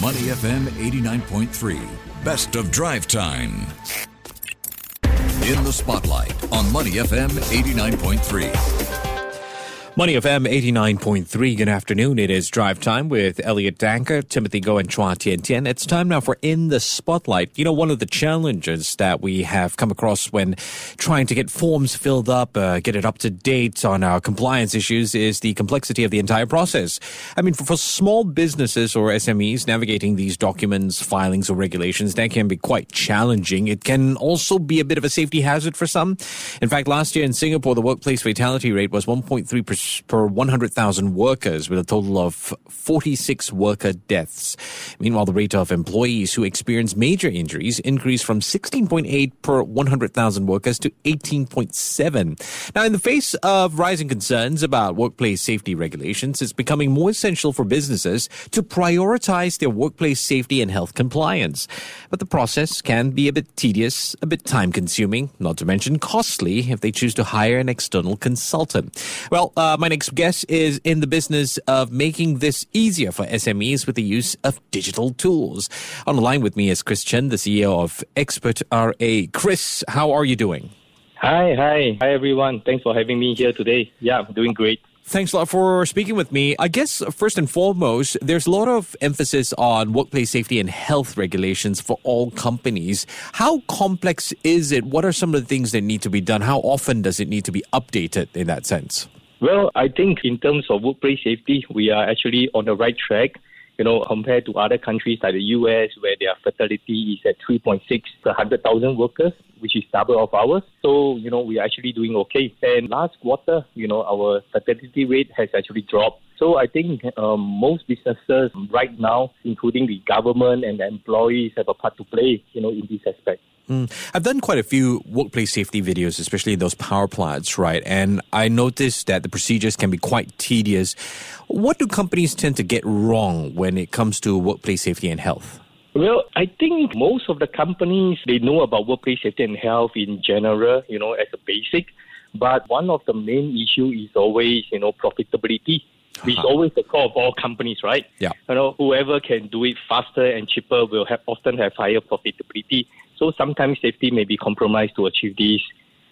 Money FM 89.3, best of drive time. In the spotlight on Money FM 89.3. Money FM 89.3. Good afternoon. It is drive time with Elliot Danker, Timothy Go, and Chua Tian Tian. It's time now for In the Spotlight. You know, one of the challenges that we have come across when trying to get forms filled up, uh, get it up to date on our compliance issues is the complexity of the entire process. I mean, for, for small businesses or SMEs navigating these documents, filings, or regulations, that can be quite challenging. It can also be a bit of a safety hazard for some. In fact, last year in Singapore, the workplace fatality rate was 1.3% per 100,000 workers, with a total of 46 worker deaths. Meanwhile, the rate of employees who experience major injuries increased from 16.8 per 100,000 workers to 18.7. Now, in the face of rising concerns about workplace safety regulations, it's becoming more essential for businesses to prioritize their workplace safety and health compliance. But the process can be a bit tedious, a bit time consuming, not to mention costly if they choose to hire an external consultant. Well, uh, my next guest is in the business of making this easier for SMEs with the use of digital tools. On the line with me is Chris Chen, the CEO of Expert RA. Chris, how are you doing? Hi, hi, hi everyone. Thanks for having me here today. Yeah, I'm doing great. Thanks a lot for speaking with me. I guess first and foremost, there's a lot of emphasis on workplace safety and health regulations for all companies. How complex is it? What are some of the things that need to be done? How often does it need to be updated in that sense? Well, I think in terms of workplace safety, we are actually on the right track. You know, compared to other countries like the US, where their fatality is at 3.6 per 100,000 workers, which is double of ours. So, you know, we are actually doing okay. And last quarter, you know, our fatality rate has actually dropped. So I think um, most businesses right now, including the government and the employees, have a part to play, you know, in this aspect. Mm. I've done quite a few workplace safety videos, especially those power plants, right? And I noticed that the procedures can be quite tedious. What do companies tend to get wrong when it comes to workplace safety and health? Well, I think most of the companies they know about workplace safety and health in general, you know, as a basic. But one of the main issue is always, you know, profitability which is uh-huh. always the core of all companies, right? Yeah. You know, whoever can do it faster and cheaper will have often have higher profitability. So sometimes safety may be compromised to achieve this.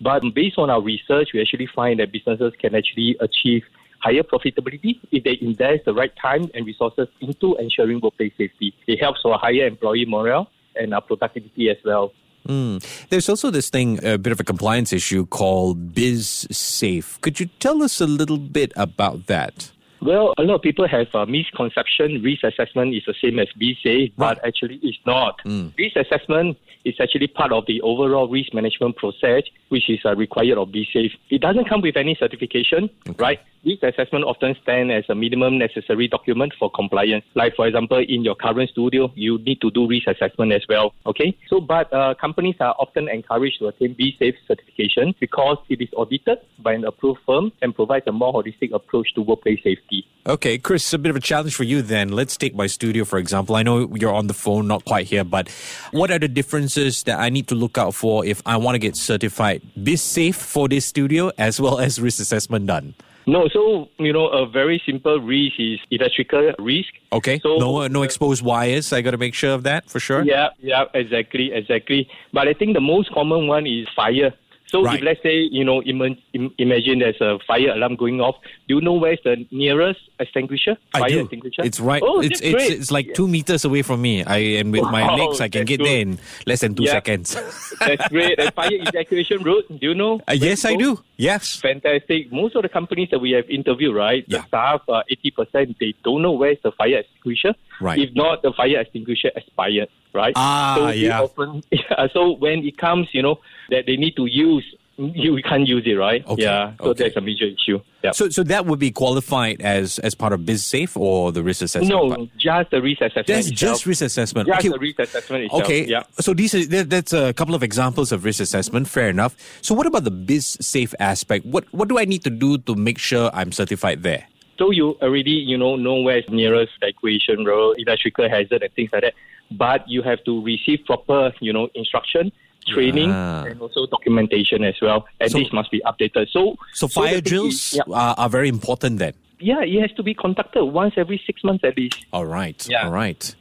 But based on our research, we actually find that businesses can actually achieve higher profitability if they invest the right time and resources into ensuring workplace safety. It helps for higher employee morale and our productivity as well. Mm. There's also this thing, a bit of a compliance issue called bizSAFE. Could you tell us a little bit about that? Well, a lot of people have a misconception. Risk assessment is the same as bizSAFE, but actually it's not. Mm. Risk assessment is actually part of the overall risk management process, which is uh, required of bizSAFE. It doesn't come with any certification, okay. right? Risk assessment often stands as a minimum necessary document for compliance. Like, for example, in your current studio, you need to do risk assessment as well. Okay? So, but uh, companies are often encouraged to attain bizSAFE certification because it is audited by an approved firm and provides a more holistic approach to workplace safety. Okay, Chris, a bit of a challenge for you then. Let's take my studio, for example. I know you're on the phone, not quite here, but what are the differences that I need to look out for if I want to get certified BizSafe for this studio as well as risk assessment done? No, so you know, a very simple risk is electrical risk. Okay. So no, no exposed wires. I got to make sure of that for sure. Yeah, yeah, exactly, exactly. But I think the most common one is fire. So right. if let's say you know Im- Im- imagine there's a fire alarm going off, do you know where's the nearest extinguisher? Fire I do. extinguisher. It's right. Oh, it's it's great. it's like two meters away from me. I and with wow, my legs I can get good. there in less than two yeah. seconds. that's great. And fire evacuation route. Do you know? Uh, yes, I do. Yes. Fantastic. Most of the companies that we have interviewed, right? Yeah. The staff, uh, eighty uh, percent, they don't know where's the fire extinguisher. Right. If not, the fire extinguisher expired. Right. Ah, so yeah. Often, yeah. So when it comes, you know, that they need to use Mm-hmm. you can't use it, right? Okay. Yeah, so okay. that's a major issue. Yeah. So, so that would be qualified as as part of BizSafe or the risk assessment? No, part? just the risk assessment. That's itself. just risk assessment. Just okay. the risk assessment itself. Okay. Yeah. So these are that's a couple of examples of risk assessment. Fair enough. So what about the BizSafe aspect? What what do I need to do to make sure I'm certified there? So you already, you know, know where's nearest evacuation road, electrical hazard and things like that. But you have to receive proper, you know, instruction training ah. and also documentation as well. And so, this must be updated. So, so fire so drills is, yeah. are, are very important then. Yeah, it has to be conducted once every six months at least. All right. Yeah. All right.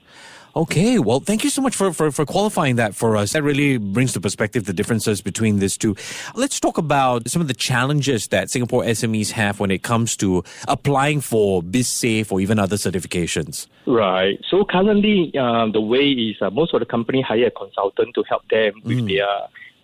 Okay, well, thank you so much for, for, for qualifying that for us. That really brings to perspective the differences between these two. Let's talk about some of the challenges that Singapore SMEs have when it comes to applying for BizSafe or even other certifications. Right. So currently, uh, the way is uh, most of the company hire a consultant to help them with mm. their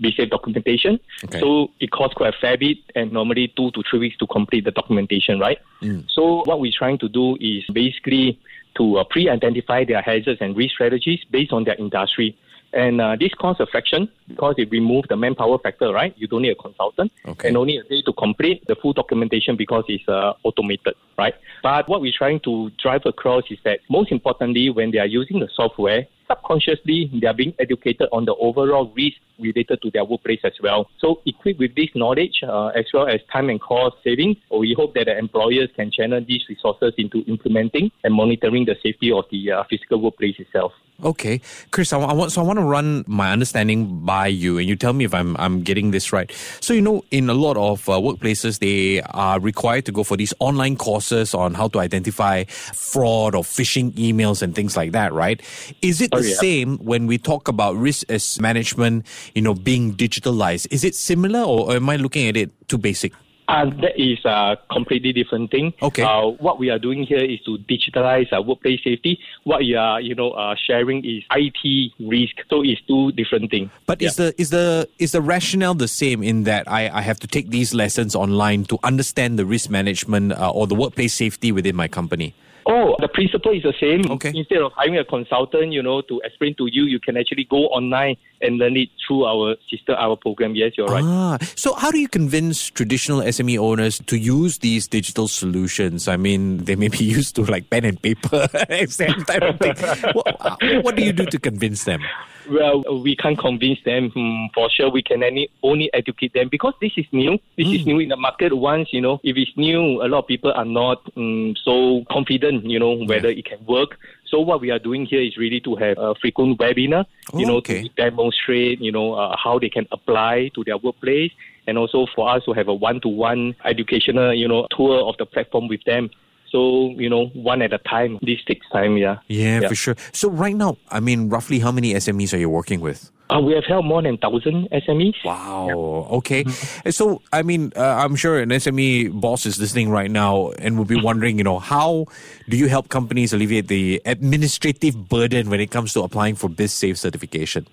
BizSafe documentation. Okay. So it costs quite a fair bit and normally two to three weeks to complete the documentation, right? Mm. So what we're trying to do is basically to uh, pre-identify their hazards and risk strategies based on their industry. And uh, this costs a fraction because it removes the manpower factor, right? You don't need a consultant okay. and only a day to complete the full documentation because it's uh, automated, right? But what we're trying to drive across is that most importantly, when they are using the software, subconsciously they are being educated on the overall risk related to their workplace as well. So equipped with this knowledge uh, as well as time and cost savings, we hope that the employers can channel these resources into implementing and monitoring the safety of the uh, physical workplace itself. Okay, Chris, I, I, want so I want to run my understanding by you, and you tell me if I'm I'm getting this right. So you know, in a lot of uh, workplaces, they are required to go for these online courses on how to identify fraud or phishing emails and things like that, right? Is it the yeah. same when we talk about risk as management? You know, being digitalized. Is it similar, or am I looking at it too basic? Uh, that is a completely different thing. Okay. Uh, what we are doing here is to digitalize uh, workplace safety. What you are, you know, uh, sharing is IT risk. So it's two different things. But yeah. is the is the is the rationale the same in that I, I have to take these lessons online to understand the risk management uh, or the workplace safety within my company? Oh, the principle is the same. Okay. Instead of hiring a consultant, you know, to explain to you, you can actually go online and learn it through our sister our program. Yes, you're right. Ah, so how do you convince traditional SME owners to use these digital solutions? I mean, they may be used to like pen and paper, same type of thing. what, what do you do to convince them? Well, we can't convince them hmm, for sure. We can any, only educate them because this is new. This mm. is hmm. new in the market. Once you know, if it's new, a lot of people are not um, so confident. You know whether yeah. it can work. So what we are doing here is really to have a frequent webinar. Oh, you know, okay. to demonstrate. You know uh, how they can apply to their workplace, and also for us to have a one-to-one educational, you know, tour of the platform with them. So, you know, one at a time. This takes time, yeah. Yeah, yeah. for sure. So right now, I mean, roughly how many SMEs are you working with? Uh, we have helped more than 1,000 SMEs. Wow. Yeah. Okay. Mm-hmm. So, I mean, uh, I'm sure an SME boss is listening right now and will be wondering, you know, how do you help companies alleviate the administrative burden when it comes to applying for BizSafe certification?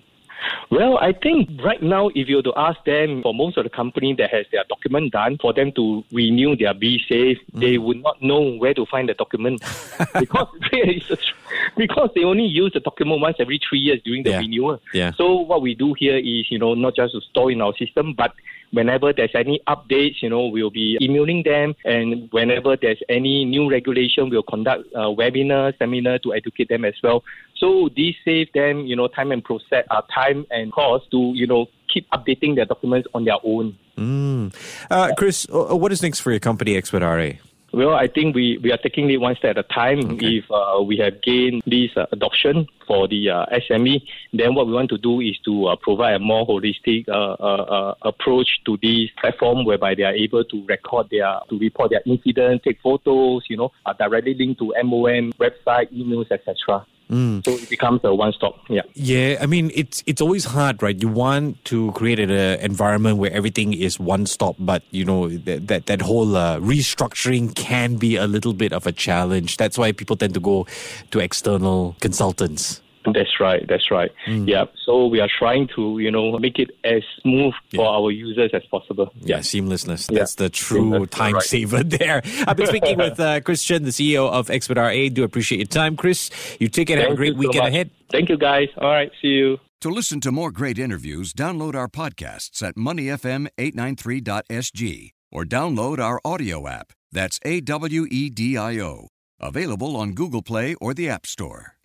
Well, I think right now, if you were to ask them, for most of the company that has their document done, for them to renew their BizSafe, mm. they would not know where to find the document because because they only use the document once every three years during the yeah. renewal. Yeah. So what we do here is, you know, not just to store in our system, but whenever there's any updates, you know, we'll be emailing them. And whenever there's any new regulation, we'll conduct a webinar, seminar to educate them as well. So these save them, you know, time and process, uh, time and cost to, you know, keep updating their documents on their own. Mm. Uh, Chris, uh, what is next for your company, ExpertRA? Well, I think we, we are taking it one step at a time. Okay. If uh, we have gained this uh, adoption for the uh, SME, then what we want to do is to uh, provide a more holistic uh, uh, approach to this platform whereby they are able to record their, to report their incidents, take photos, you know, directly linked to MOM website, emails, etc. Mm. So it becomes a one stop. Yeah. Yeah. I mean, it's it's always hard, right? You want to create an uh, environment where everything is one stop, but you know that that, that whole uh, restructuring can be a little bit of a challenge. That's why people tend to go to external consultants. That's right. That's right. Mm. Yeah. So we are trying to, you know, make it as smooth yeah. for our users as possible. Yeah, yeah seamlessness. That's yeah. the true Seamless, time right. saver there. I've been speaking with uh, Chris Chen, the CEO of ExpertRA. Do appreciate your time, Chris. You take it. Thank have a great weekend ahead. Thank you, guys. All right. See you. To listen to more great interviews, download our podcasts at moneyfm893.sg or download our audio app. That's A W E D I O. Available on Google Play or the App Store.